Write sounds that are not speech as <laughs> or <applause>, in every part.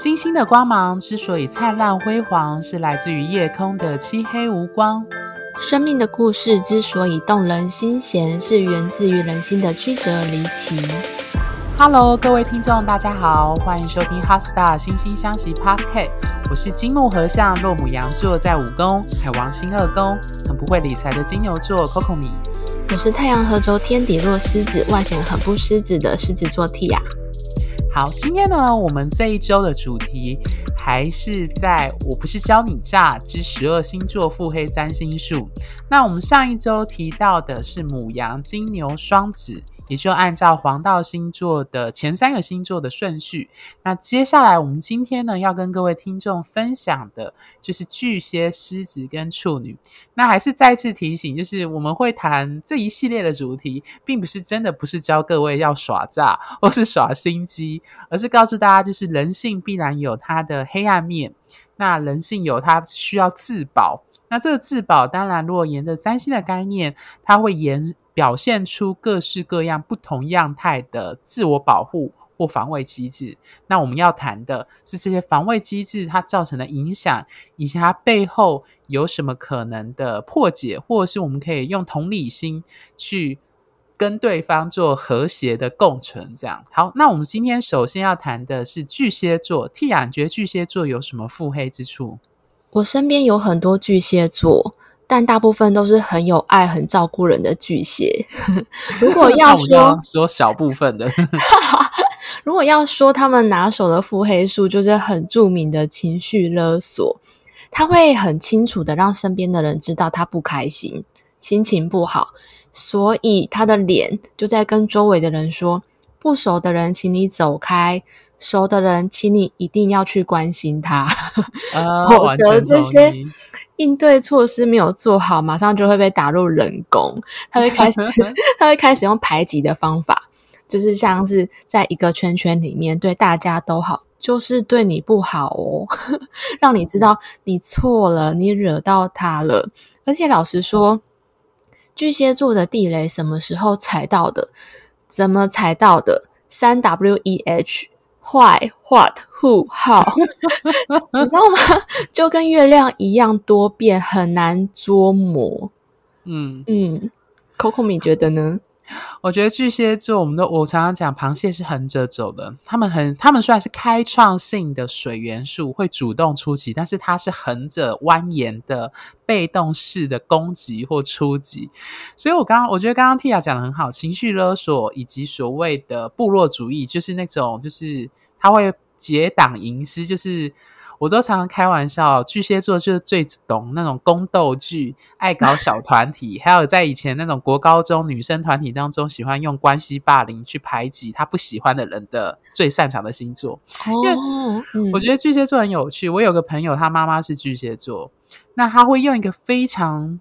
星星的光芒之所以灿烂辉煌，是来自于夜空的漆黑无光。生命的故事之所以动人心弦，是源自于人心的曲折离奇。Hello，各位听众，大家好，欢迎收听《Heart Star 心星相惜 Podcast》。我是金木合相，落母羊座在五宫，海王星二宫，很不会理财的金牛座 Coco 米。我是太阳合轴天底落狮子，外显很不狮子的狮子座 Tia。好，今天呢，我们这一周的主题还是在我不是教你诈之十二星座腹黑占星术。那我们上一周提到的是母羊、金牛、双子。也就按照黄道星座的前三个星座的顺序，那接下来我们今天呢，要跟各位听众分享的就是巨蟹、狮子跟处女。那还是再次提醒，就是我们会谈这一系列的主题，并不是真的不是教各位要耍诈或是耍心机，而是告诉大家，就是人性必然有它的黑暗面，那人性有它需要自保。那这个自保，当然如果沿着三星的概念，它会沿。表现出各式各样不同样态的自我保护或防卫机制。那我们要谈的是这些防卫机制它造成的影响，以及它背后有什么可能的破解，或者是我们可以用同理心去跟对方做和谐的共存。这样好，那我们今天首先要谈的是巨蟹座。Tia，你觉得巨蟹座有什么腹黑之处？我身边有很多巨蟹座。但大部分都是很有爱、很照顾人的巨蟹。<laughs> 如果 <laughs> 要说要说小部分的，<laughs> 如果要说他们拿手的腹黑术，就是很著名的情绪勒索。他会很清楚的让身边的人知道他不开心、心情不好，所以他的脸就在跟周围的人说：“不熟的人，请你走开；熟的人，请你一定要去关心他。啊” <laughs> 否则这些。应对措施没有做好，马上就会被打入冷宫。他会开始，<laughs> 他会开始用排挤的方法，就是像是在一个圈圈里面对大家都好，就是对你不好哦，<laughs> 让你知道你错了，你惹到他了。而且老实说，巨蟹座的地雷什么时候踩到的？怎么才到的？三 W E H。<laughs> Why, what, who, how？你知道吗？就跟月亮一样多变，很难捉摸。嗯嗯，Coco 米觉得呢？<laughs> 我觉得巨蟹座，我们都我常常讲，螃蟹是横着走的。他们很，他们虽然是开创性的水元素，会主动出击，但是它是横着蜿蜒的被动式的攻击或出击。所以我刚刚我觉得刚刚 Tia 讲的很好，情绪勒索以及所谓的部落主义，就是那种就是他会结党营私，就是。我都常常开玩笑，巨蟹座就是最懂那种宫斗剧，爱搞小团体，<laughs> 还有在以前那种国高中女生团体当中，喜欢用关系霸凌去排挤他不喜欢的人的最擅长的星座。因为我觉得巨蟹座很有趣，我有个朋友，他妈妈是巨蟹座。那他会用一个非常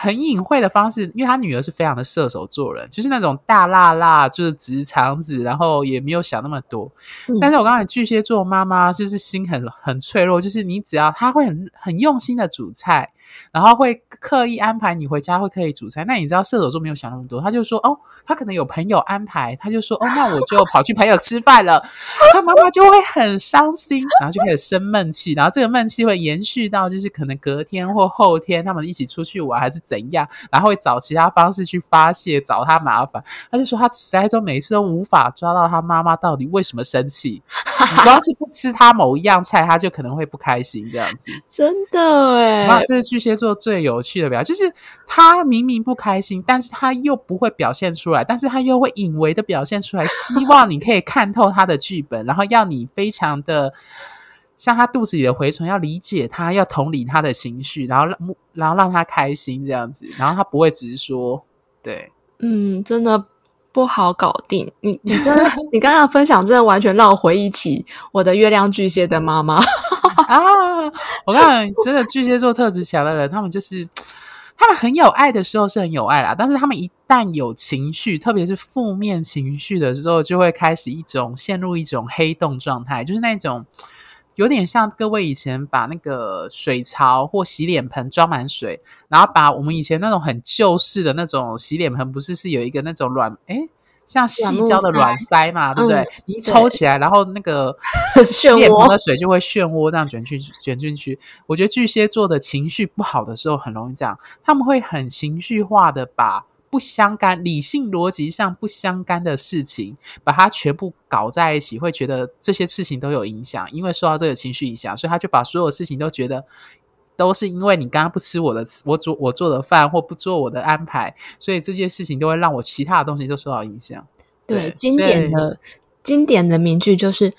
很隐晦的方式，因为他女儿是非常的射手座人，就是那种大辣辣，就是直肠子，然后也没有想那么多。嗯、但是我刚才巨蟹座妈妈就是心很很脆弱，就是你只要她会很很用心的煮菜。然后会刻意安排你回家，会刻意煮菜。那你知道射手座没有想那么多，他就说哦，他可能有朋友安排，他就说哦，那我就跑去朋友吃饭了。<laughs> 他妈妈就会很伤心，然后就开始生闷气，然后这个闷气会延续到就是可能隔天或后天他们一起出去玩还是怎样，然后会找其他方式去发泄，找他麻烦。他就说他实在都每次都无法抓到他妈妈到底为什么生气，<laughs> 你光是不吃他某一样菜，他就可能会不开心这样子。真的哎，那这是巨蟹座最有趣的表，就是他明明不开心，但是他又不会表现出来，但是他又会隐微的表现出来，希望你可以看透他的剧本，然后要你非常的像他肚子里的蛔虫，要理解他，要同理他的情绪，然后让然后让他开心这样子，然后他不会只是说对，嗯，真的不好搞定。你你真的，你刚刚分享真的完全让我回忆起我的月亮巨蟹的妈妈。啊！我看真的巨蟹座特质强的人，他们就是他们很有爱的时候是很有爱啦，但是他们一旦有情绪，特别是负面情绪的时候，就会开始一种陷入一种黑洞状态，就是那种有点像各位以前把那个水槽或洗脸盆装满水，然后把我们以前那种很旧式的那种洗脸盆，不是是有一个那种软诶像矽胶的软塞嘛，对不对？嗯、你一抽起来，然后那个 <laughs> 漩涡的水就会漩涡这样卷进去，卷进去。我觉得巨蟹座的情绪不好的时候很容易这样，他们会很情绪化的把不相干、理性逻辑上不相干的事情，把它全部搞在一起，会觉得这些事情都有影响，因为受到这个情绪影响，所以他就把所有事情都觉得。都是因为你刚刚不吃我的，我做我做的饭，或不做我的安排，所以这些事情都会让我其他的东西都受到影响。对，对经典的经典的名句就是：“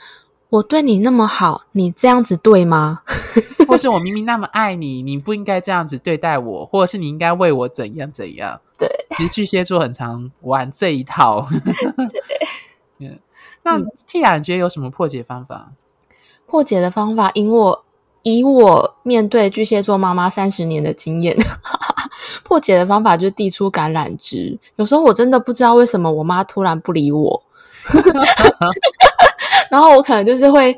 我对你那么好，你这样子对吗？” <laughs> 或是我明明那么爱你，你不应该这样子对待我，或者是你应该为我怎样怎样？对，其实巨蟹座很常玩这一套。<laughs> 那 Tia 你觉得有什么破解方法？破解的方法，因为我。以我面对巨蟹座妈妈三十年的经验，<laughs> 破解的方法就是递出橄榄枝。有时候我真的不知道为什么我妈突然不理我，<laughs> 然后我可能就是会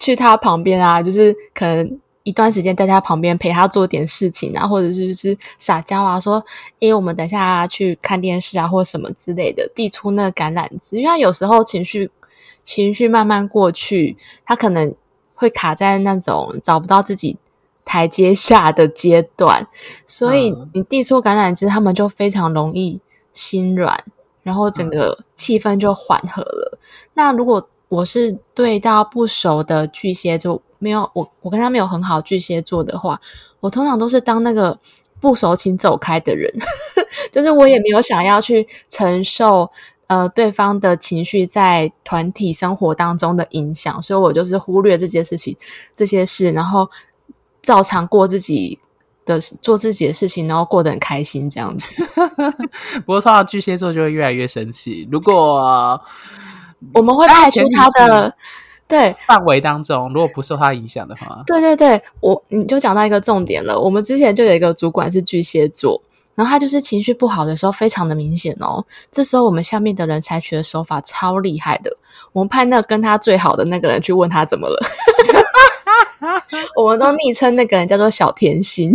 去她旁边啊，就是可能一段时间在他旁边陪他做点事情啊，或者是就是撒娇啊，说：“诶，我们等下去看电视啊，或什么之类的。”递出那个橄榄枝，因为他有时候情绪情绪慢慢过去，他可能。会卡在那种找不到自己台阶下的阶段，所以你递出橄榄枝，他们就非常容易心软，然后整个气氛就缓和了。那如果我是对到不熟的巨蟹座，没有我我跟他没有很好巨蟹座的话，我通常都是当那个不熟请走开的人，<laughs> 就是我也没有想要去承受。呃，对方的情绪在团体生活当中的影响，所以我就是忽略这件事情、这些事，然后照常过自己的做自己的事情，然后过得很开心这样子。<laughs> 不过，通常巨蟹座就会越来越生气。如果我们会派出他的对范围当中，如果不受他影响的话，对对对，我你就讲到一个重点了。我们之前就有一个主管是巨蟹座。然后他就是情绪不好的时候非常的明显哦，这时候我们下面的人采取的手法超厉害的，我们派那个跟他最好的那个人去问他怎么了，<laughs> 我们都昵称那个人叫做小甜心，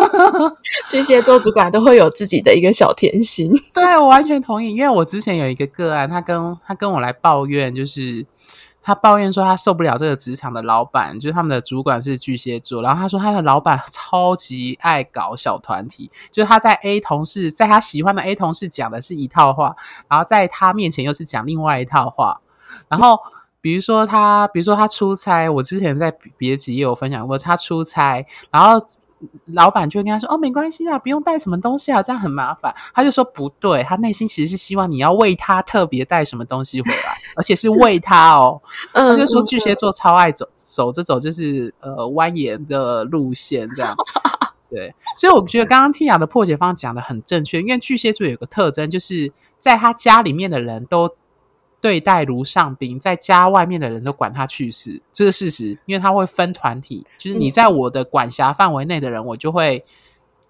<laughs> 巨蟹座主管都会有自己的一个小甜心，对，我完全同意，因为我之前有一个个案，他跟他跟我来抱怨就是。他抱怨说，他受不了这个职场的老板，就是他们的主管是巨蟹座。然后他说，他的老板超级爱搞小团体，就是他在 A 同事，在他喜欢的 A 同事讲的是一套话，然后在他面前又是讲另外一套话。然后比如说他，比如说他出差，我之前在别的集也有分享过，他出差，然后。老板就会跟他说：“哦，没关系啊，不用带什么东西啊，这样很麻烦。”他就说：“不对，他内心其实是希望你要为他特别带什么东西回来，而且是为他哦。<laughs> ”他就说巨蟹座超爱走走这种就是呃蜿蜒的路线，这样 <laughs> 对。所以我觉得刚刚 Tia 的破解方讲的很正确，因为巨蟹座有个特征，就是在他家里面的人都。对待如上宾，在家外面的人都管他去死，这是事实，因为他会分团体，就是你在我的管辖范围内的人，我就会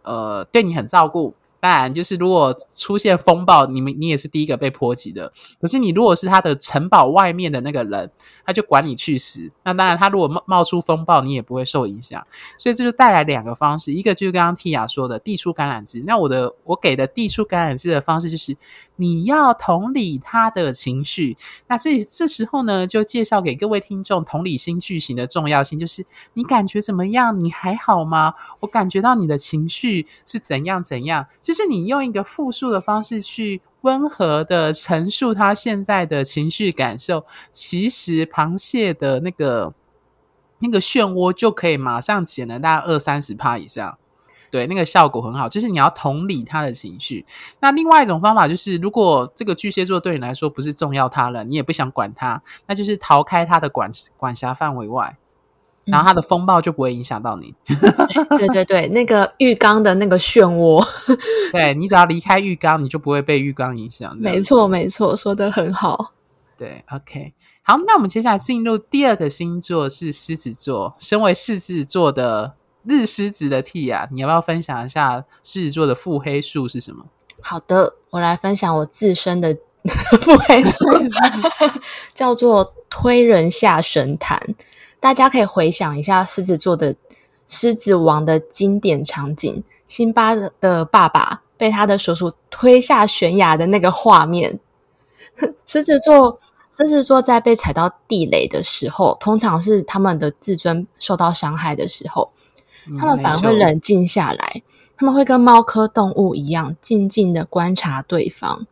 呃对你很照顾。当然，就是如果出现风暴，你们你也是第一个被波及的。可是你如果是他的城堡外面的那个人，他就管你去死。那当然，他如果冒冒出风暴，你也不会受影响。所以这就带来两个方式，一个就是刚刚 Tia 说的递出橄榄枝。那我的我给的递出橄榄枝的方式就是，你要同理他的情绪。那这这时候呢，就介绍给各位听众同理心句型的重要性，就是你感觉怎么样？你还好吗？我感觉到你的情绪是怎样怎样。就是你用一个复述的方式去温和的陈述他现在的情绪感受，其实螃蟹的那个那个漩涡就可以马上减了大概二三十趴以上，对，那个效果很好。就是你要同理他的情绪。那另外一种方法就是，如果这个巨蟹座对你来说不是重要他人，你也不想管他，那就是逃开他的管管辖范围外。然后它的风暴就不会影响到你。<laughs> 对对对，那个浴缸的那个漩涡，<laughs> 对，你只要离开浴缸，你就不会被浴缸影响。没错没错，说的很好。对，OK，好，那我们接下来进入第二个星座是狮子座。身为狮子座的日狮子的 Tia，你要不要分享一下狮子座的腹黑术是什么？好的，我来分享我自身的 <laughs> 腹黑术，叫做推人下神坛。大家可以回想一下狮子座的狮子王的经典场景：辛巴的爸爸被他的叔叔推下悬崖的那个画面。<laughs> 狮子座，狮子座在被踩到地雷的时候，通常是他们的自尊受到伤害的时候，他们反而会冷静下来，他们会跟猫科动物一样，静静的观察对方，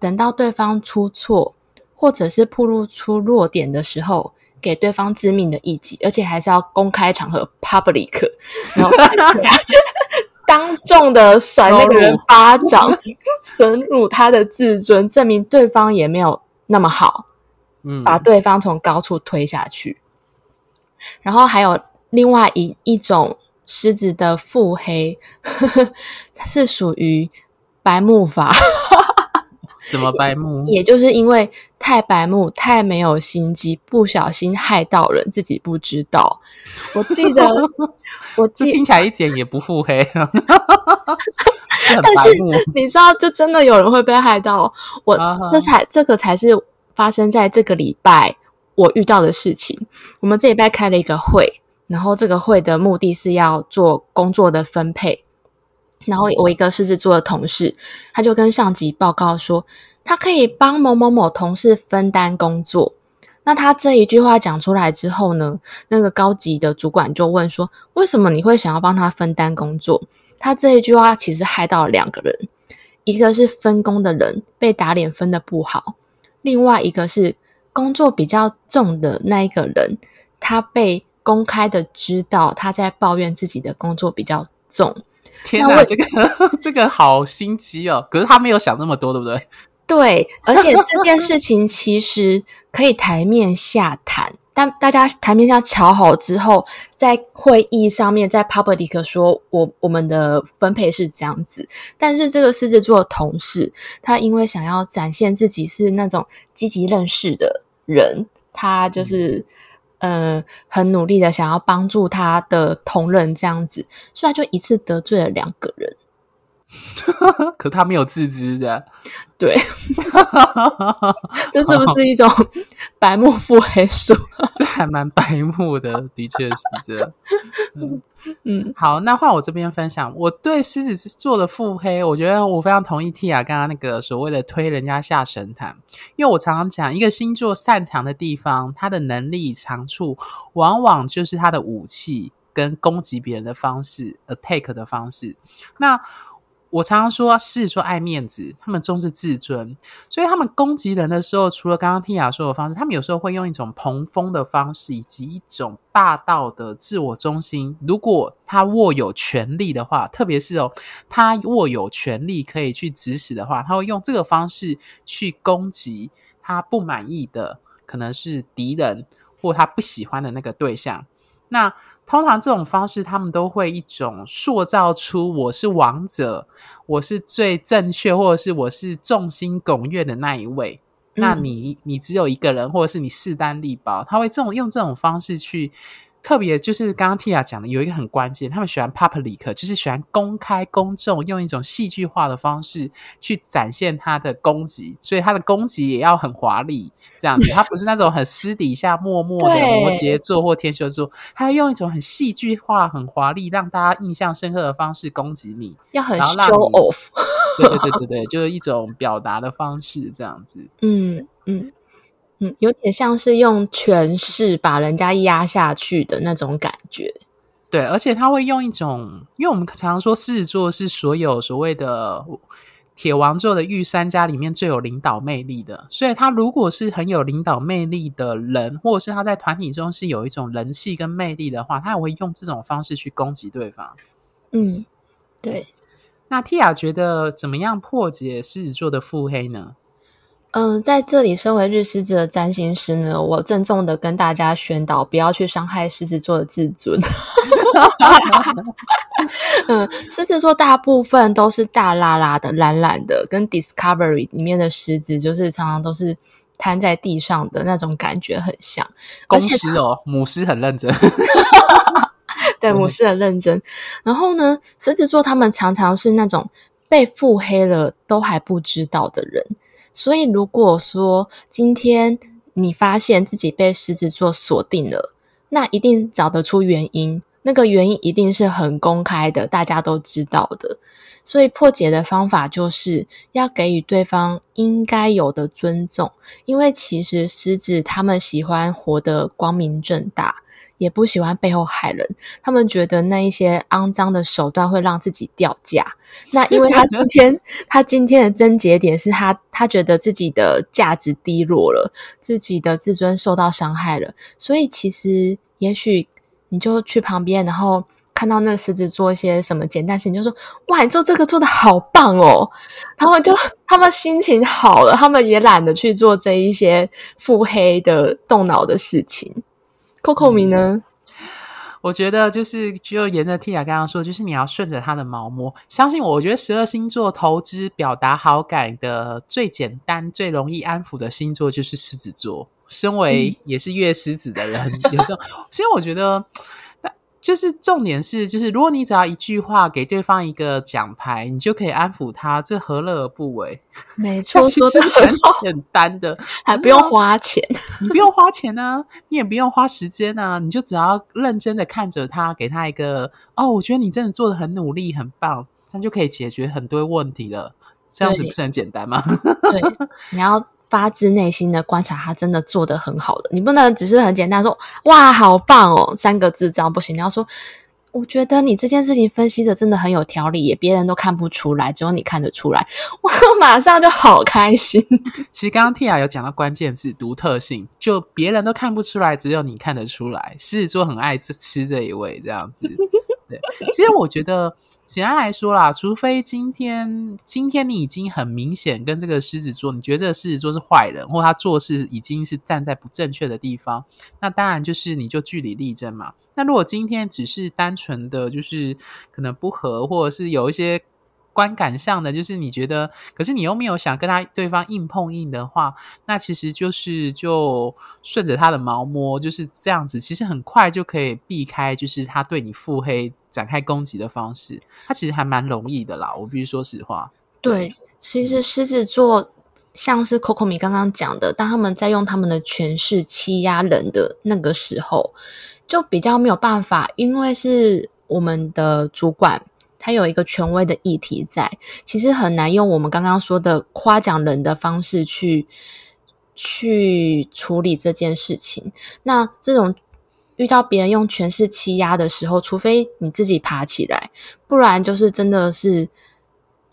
等到对方出错，或者是暴露出弱点的时候，给对方致命的一击，而且还是要公开场合 （public），<laughs> 然后当众的甩那个人巴掌，<laughs> 损辱他的自尊，证明对方也没有那么好，嗯，把对方从高处推下去。然后还有另外一一种狮子的腹黑，呵呵，它是属于白木法。怎么白目？<laughs> 也就是因为太白目、太没有心机，不小心害到人，自己不知道。我记得，<laughs> 我记听起来一点也不腹黑，<laughs> 但是你知道，就真的有人会被害到。我这才这个才是发生在这个礼拜我遇到的事情。我们这礼拜开了一个会，然后这个会的目的是要做工作的分配。然后我一个狮子座的同事，他就跟上级报告说，他可以帮某某某同事分担工作。那他这一句话讲出来之后呢，那个高级的主管就问说，为什么你会想要帮他分担工作？他这一句话其实害到了两个人，一个是分工的人被打脸分的不好，另外一个是工作比较重的那一个人，他被公开的知道他在抱怨自己的工作比较重。天哪，这个这个好心机哦！可是他没有想那么多，对不对？<laughs> 对，而且这件事情其实可以台面下谈，但大家台面下瞧好之后，在会议上面，在 public 说我我们的分配是这样子。但是这个狮子座的同事，他因为想要展现自己是那种积极认识的人，他就是。嗯嗯，很努力的想要帮助他的同仁，这样子，所以他就一次得罪了两个人。<laughs> 可他没有自知的，<laughs> 对，<laughs> 这是不是一种白目腹黑术？这还蛮白目的，的确是这样。嗯嗯，好，那换我这边分享，我对狮子座的腹黑，我觉得我非常同意 Tia 刚刚那个所谓的推人家下神坛，因为我常常讲，一个星座擅长的地方，他的能力长处，往往就是他的武器跟攻击别人的方式，attack 的方式。那我常常说，是说爱面子，他们重视自尊，所以他们攻击人的时候，除了刚刚听雅说的方式，他们有时候会用一种膨风的方式，以及一种霸道的自我中心。如果他握有权力的话，特别是哦，他握有权力可以去指使的话，他会用这个方式去攻击他不满意的，可能是敌人或他不喜欢的那个对象。那通常这种方式，他们都会一种塑造出我是王者，我是最正确，或者是我是众星拱月的那一位。嗯、那你你只有一个人，或者是你势单力薄，他会这种用这种方式去。特别就是刚刚 Tia 讲的，有一个很关键，他们喜欢 public，就是喜欢公开公众，用一种戏剧化的方式去展现他的攻击，所以他的攻击也要很华丽，这样子，他不是那种很私底下默默的摩羯座或天蝎座，他要用一种很戏剧化、很华丽，让大家印象深刻的方式攻击你，要很 show off，对对对对对，就是一种表达的方式，这样子，嗯 <laughs> 嗯。嗯，有点像是用权势把人家压下去的那种感觉。对，而且他会用一种，因为我们常常说狮子座是所有所谓的铁王座的御三家里面最有领导魅力的，所以他如果是很有领导魅力的人，或者是他在团体中是有一种人气跟魅力的话，他也会用这种方式去攻击对方。嗯，对。那 Tia 觉得怎么样破解狮子座的腹黑呢？嗯，在这里，身为日狮子的占星师呢，我郑重的跟大家宣导，不要去伤害狮子座的自尊。<laughs> 嗯，狮子座大部分都是大拉拉的、懒懒的，跟 Discovery 里面的狮子，就是常常都是瘫在地上的那种感觉很像。公狮哦，母狮很认真。<laughs> 对，母狮很认真。然后呢，狮子座他们常常是那种被腹黑了都还不知道的人。所以，如果说今天你发现自己被狮子座锁定了，那一定找得出原因。那个原因一定是很公开的，大家都知道的。所以破解的方法就是要给予对方应该有的尊重，因为其实狮子他们喜欢活得光明正大。也不喜欢背后害人，他们觉得那一些肮脏的手段会让自己掉价。那因为他今天 <laughs> 他今天的症结点是他他觉得自己的价值低落了，自己的自尊受到伤害了，所以其实也许你就去旁边，然后看到那狮子做一些什么简单事情，就说哇，你做这个做的好棒哦！他们就他们心情好了，他们也懒得去做这一些腹黑的动脑的事情。Coco 米呢、嗯？我觉得就是就沿着 Tia 刚刚说，就是你要顺着他的毛摸。相信我，我觉得十二星座投资表达好感的最简单、最容易安抚的星座就是狮子座。身为也是月狮子的人，嗯、有这种，所以我觉得。就是重点是，就是如果你只要一句话给对方一个奖牌，你就可以安抚他，这何乐而不为？<laughs> 没错，其实很简单的，还不用花钱，<laughs> 你不用花钱啊，你也不用花时间啊，你就只要认真的看着他，给他一个哦，我觉得你真的做的很努力，很棒，这样就可以解决很多问题了。这样子不是很简单吗？对，你要。发自内心的观察，他真的做得很好的。你不能只是很简单说“哇，好棒哦”三个字，这样不行。你要说：“我觉得你这件事情分析的真的很有条理，也别人都看不出来，只有你看得出来。”我马上就好开心。其实刚刚 Tia 有讲到关键字“独特性”，就别人都看不出来，只有你看得出来。狮子座很爱吃这一位，这样子。对，其实我觉得。简单来说啦，除非今天今天你已经很明显跟这个狮子座，你觉得这个狮子座是坏人，或他做事已经是站在不正确的地方，那当然就是你就据理力争嘛。那如果今天只是单纯的就是可能不合，或者是有一些。观感上的就是你觉得，可是你又没有想跟他对方硬碰硬的话，那其实就是就顺着他的毛摸，就是这样子。其实很快就可以避开，就是他对你腹黑展开攻击的方式。他其实还蛮容易的啦，我必须说实话。对，其实狮子座像是 Coco 米刚刚讲的，当他们在用他们的权势欺压人的那个时候，就比较没有办法，因为是我们的主管。他有一个权威的议题在，其实很难用我们刚刚说的夸奖人的方式去去处理这件事情。那这种遇到别人用权势欺压的时候，除非你自己爬起来，不然就是真的是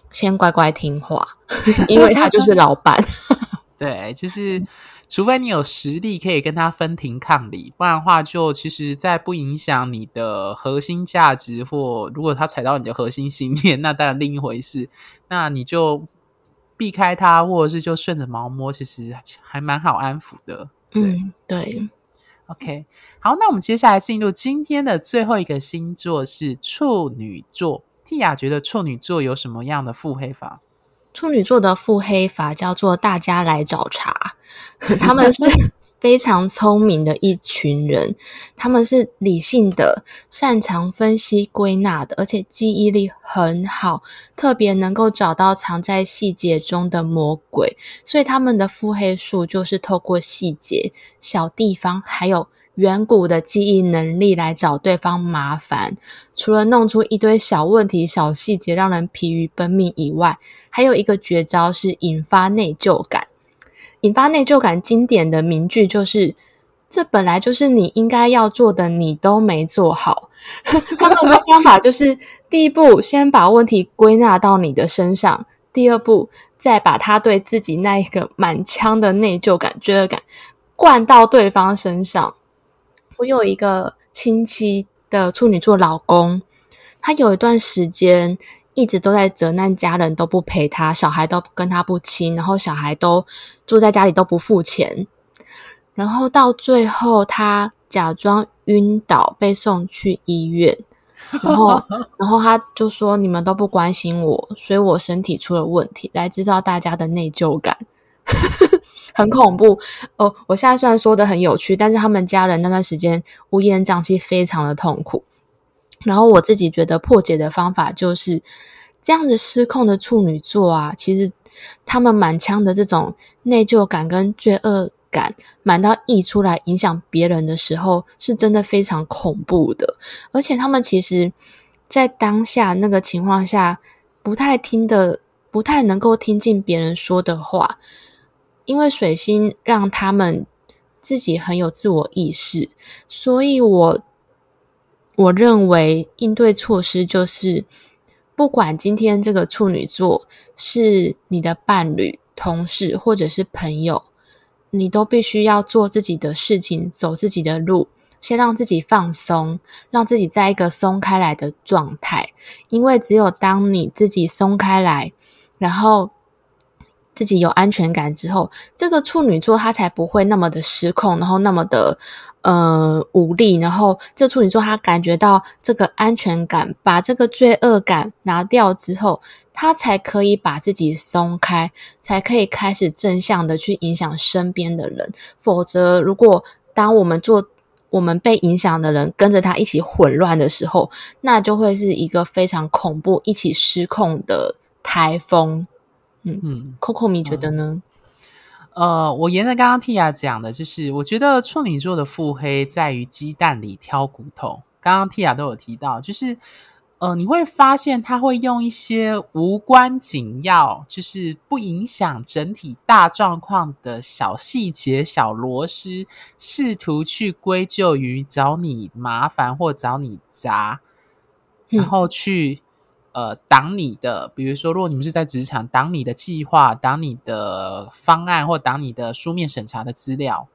先乖乖听话，因为他就是老板。对，就是。除非你有实力可以跟他分庭抗礼，不然的话，就其实，在不影响你的核心价值，或如果他踩到你的核心信念，那当然另一回事。那你就避开他，或者是就顺着毛摸，其实还蛮好安抚的。对嗯，对。OK，好，那我们接下来进入今天的最后一个星座是处女座。Tia 觉得处女座有什么样的腹黑法？处女座的腹黑法叫做“大家来找茬”，<laughs> 他们是 <laughs> 非常聪明的一群人，他们是理性的、擅长分析归纳的，而且记忆力很好，特别能够找到藏在细节中的魔鬼，所以他们的腹黑术就是透过细节、小地方，还有。远古的记忆能力来找对方麻烦，除了弄出一堆小问题、小细节让人疲于奔命以外，还有一个绝招是引发内疚感。引发内疚感经典的名句就是：“这本来就是你应该要做的，你都没做好。<laughs> ”他们的方法就是：第一步，先把问题归纳到你的身上；第二步，再把他对自己那一个满腔的内疚感、罪恶感灌到对方身上。我有一个亲戚的处女座老公，他有一段时间一直都在责难家人，都不陪他，小孩都跟他不亲，然后小孩都住在家里都不付钱，然后到最后他假装晕倒被送去医院，然后 <laughs> 然后他就说：“你们都不关心我，所以我身体出了问题，来制造大家的内疚感。”很恐怖哦！我现在虽然说的很有趣，但是他们家人那段时间乌烟瘴气，非常的痛苦。然后我自己觉得破解的方法就是这样子失控的处女座啊，其实他们满腔的这种内疚感跟罪恶感满到溢出来，影响别人的时候，是真的非常恐怖的。而且他们其实，在当下那个情况下，不太听的，不太能够听进别人说的话，因为水星让他们自己很有自我意识，所以我我认为应对措施就是。不管今天这个处女座是你的伴侣、同事或者是朋友，你都必须要做自己的事情，走自己的路，先让自己放松，让自己在一个松开来的状态。因为只有当你自己松开来，然后自己有安全感之后，这个处女座他才不会那么的失控，然后那么的。呃，无力，然后这处女座他感觉到这个安全感，把这个罪恶感拿掉之后，他才可以把自己松开，才可以开始正向的去影响身边的人。否则，如果当我们做我们被影响的人跟着他一起混乱的时候，那就会是一个非常恐怖、一起失控的台风。嗯嗯，Coco 你觉得呢？嗯呃，我沿着刚刚 Tia 讲的，就是我觉得处女座的腹黑在于鸡蛋里挑骨头。刚刚 Tia 都有提到，就是呃，你会发现他会用一些无关紧要，就是不影响整体大状况的小细节、小螺丝，试图去归咎于找你麻烦或找你砸，然后去。呃，挡你的，比如说，如果你们是在职场，挡你的计划，挡你的方案，或挡你的书面审查的资料。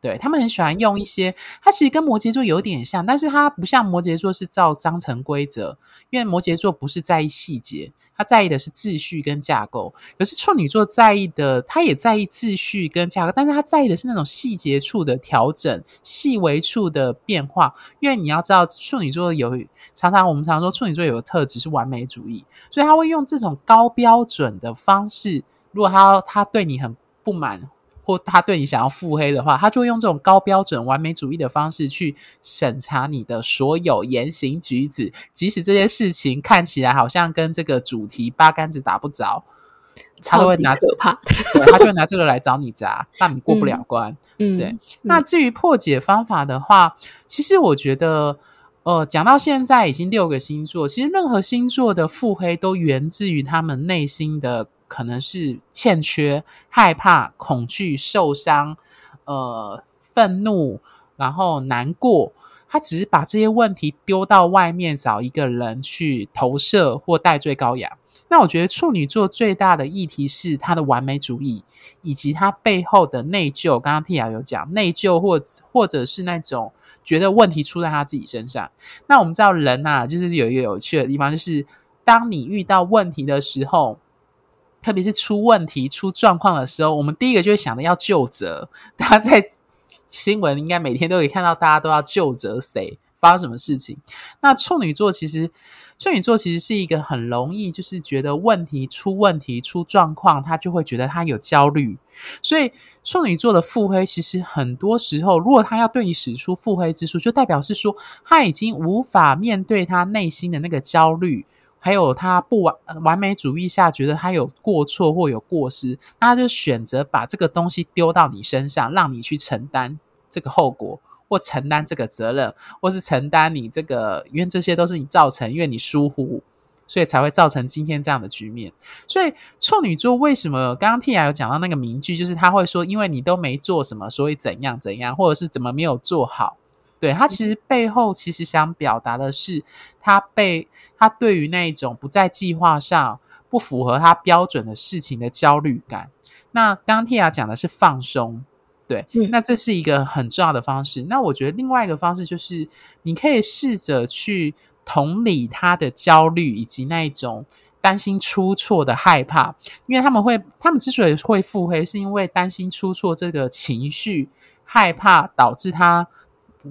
对，他们很喜欢用一些，它其实跟摩羯座有点像，但是它不像摩羯座是照章程规则，因为摩羯座不是在意细节，他在意的是秩序跟架构。可是处女座在意的，他也在意秩序跟架构，但是他在意的是那种细节处的调整、细微处的变化。因为你要知道，处女座有常常我们常说处女座有个特质是完美主义，所以他会用这种高标准的方式。如果他他对你很不满。或他对你想要腹黑的话，他就会用这种高标准、完美主义的方式去审查你的所有言行举止，即使这些事情看起来好像跟这个主题八竿子打不着，他都会拿这个怕，对，他就会拿这个来找你砸，让你过不了关。嗯，对。嗯、那至于破解方法的话，其实我觉得，呃，讲到现在已经六个星座，其实任何星座的腹黑都源自于他们内心的。可能是欠缺、害怕、恐惧、受伤、呃、愤怒，然后难过。他只是把这些问题丢到外面，找一个人去投射或代罪羔羊。那我觉得处女座最大的议题是他的完美主义，以及他背后的内疚。刚刚 Tia 有讲内疚，或或者是那种觉得问题出在他自己身上。那我们知道人啊，就是有一个有趣的地方，就是当你遇到问题的时候。特别是出问题、出状况的时候，我们第一个就会想着要救责。大家在新闻应该每天都可以看到，大家都要救责谁发生什么事情。那处女座其实，处女座其实是一个很容易，就是觉得问题出问题、出状况，他就会觉得他有焦虑。所以处女座的腹黑，其实很多时候，如果他要对你使出腹黑之术，就代表是说他已经无法面对他内心的那个焦虑。还有他不完完美主义下，觉得他有过错或有过失，那他就选择把这个东西丢到你身上，让你去承担这个后果，或承担这个责任，或是承担你这个，因为这些都是你造成，因为你疏忽，所以才会造成今天这样的局面。所以处女座为什么刚刚 Tia 有讲到那个名句，就是他会说，因为你都没做什么，所以怎样怎样，或者是怎么没有做好。对，他其实背后其实想表达的是，他被他对于那一种不在计划上、不符合他标准的事情的焦虑感。那刚刚 Tia 讲的是放松，对，嗯，那这是一个很重要的方式。那我觉得另外一个方式就是，你可以试着去同理他的焦虑以及那一种担心出错的害怕，因为他们会，他们之所以会腹黑，是因为担心出错这个情绪害怕导致他。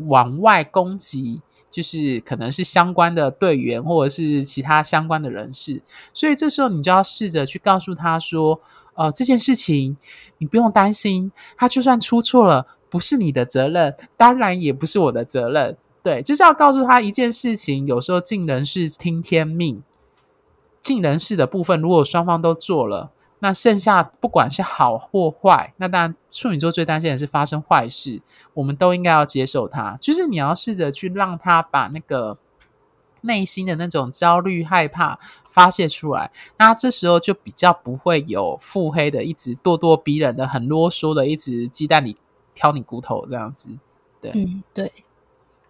往外攻击，就是可能是相关的队员或者是其他相关的人士，所以这时候你就要试着去告诉他说：“呃，这件事情你不用担心，他就算出错了，不是你的责任，当然也不是我的责任。对，就是要告诉他一件事情，有时候尽人事听天命，尽人事的部分如果双方都做了，那剩下不管是好或坏，那当然处女座最担心的是发生坏事，我们都应该要接受它。就是你要试着去让他把那个内心的那种焦虑、害怕发泄出来，那这时候就比较不会有腹黑的，一直咄咄逼人的、很啰嗦的，一直鸡蛋里挑你骨头这样子。对，嗯，对，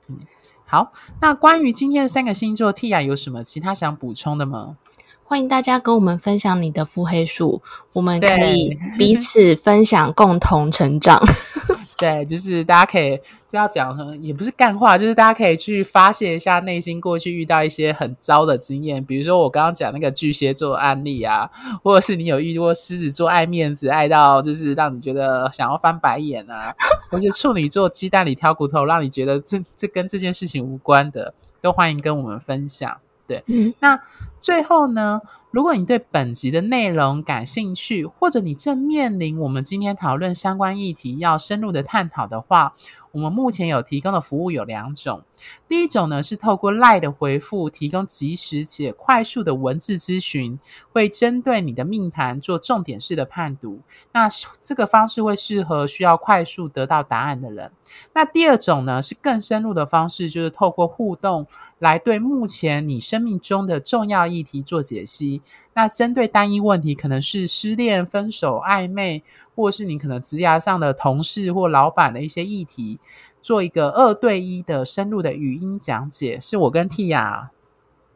嗯，好。那关于今天的三个星座，Tia 有什么其他想补充的吗？欢迎大家跟我们分享你的腹黑术，我们可以彼此分享，共同成长。<laughs> 对，就是大家可以这样讲也不是干话，就是大家可以去发泄一下内心过去遇到一些很糟的经验，比如说我刚刚讲那个巨蟹座案例啊，或者是你有遇过狮子座爱面子爱到就是让你觉得想要翻白眼啊，<laughs> 或者处女座鸡蛋里挑骨头，让你觉得这这跟这件事情无关的，都欢迎跟我们分享。对，嗯，那最后呢，如果你对本集的内容感兴趣，或者你正面临我们今天讨论相关议题要深入的探讨的话，我们目前有提供的服务有两种。第一种呢，是透过 lie 的回复提供即时且快速的文字咨询，会针对你的命盘做重点式的判读。那这个方式会适合需要快速得到答案的人。那第二种呢，是更深入的方式，就是透过互动来对目前你生命中的重要议题做解析。那针对单一问题，可能是失恋、分手、暧昧，或是你可能职涯上的同事或老板的一些议题。做一个二对一的深入的语音讲解，是我跟 Tia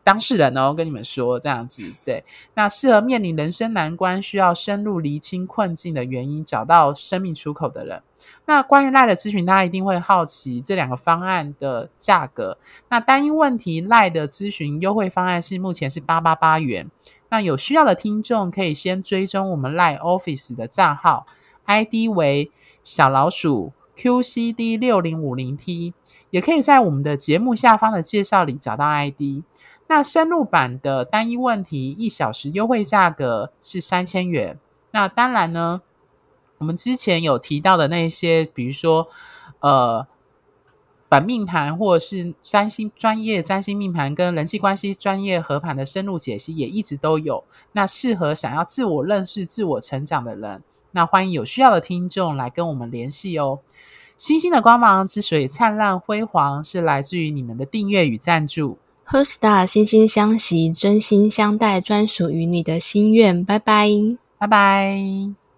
当事人哦，跟你们说这样子。对，那适合面临人生难关，需要深入厘清困境的原因，找到生命出口的人。那关于赖的咨询，大家一定会好奇这两个方案的价格。那单一问题赖的咨询优惠方案是目前是八八八元。那有需要的听众可以先追踪我们赖 Office 的账号，ID 为小老鼠。QCD 六零五零 T，也可以在我们的节目下方的介绍里找到 ID。那深入版的单一问题一小时优惠价格是三千元。那当然呢，我们之前有提到的那些，比如说呃，本命盘或者是占星专业占星命盘跟人际关系专业合盘的深入解析，也一直都有。那适合想要自我认识、自我成长的人，那欢迎有需要的听众来跟我们联系哦。星星的光芒之所以灿烂辉煌，是来自于你们的订阅与赞助。HeartStar 心心相惜，真心相待，专属于你的心愿。拜拜，拜拜。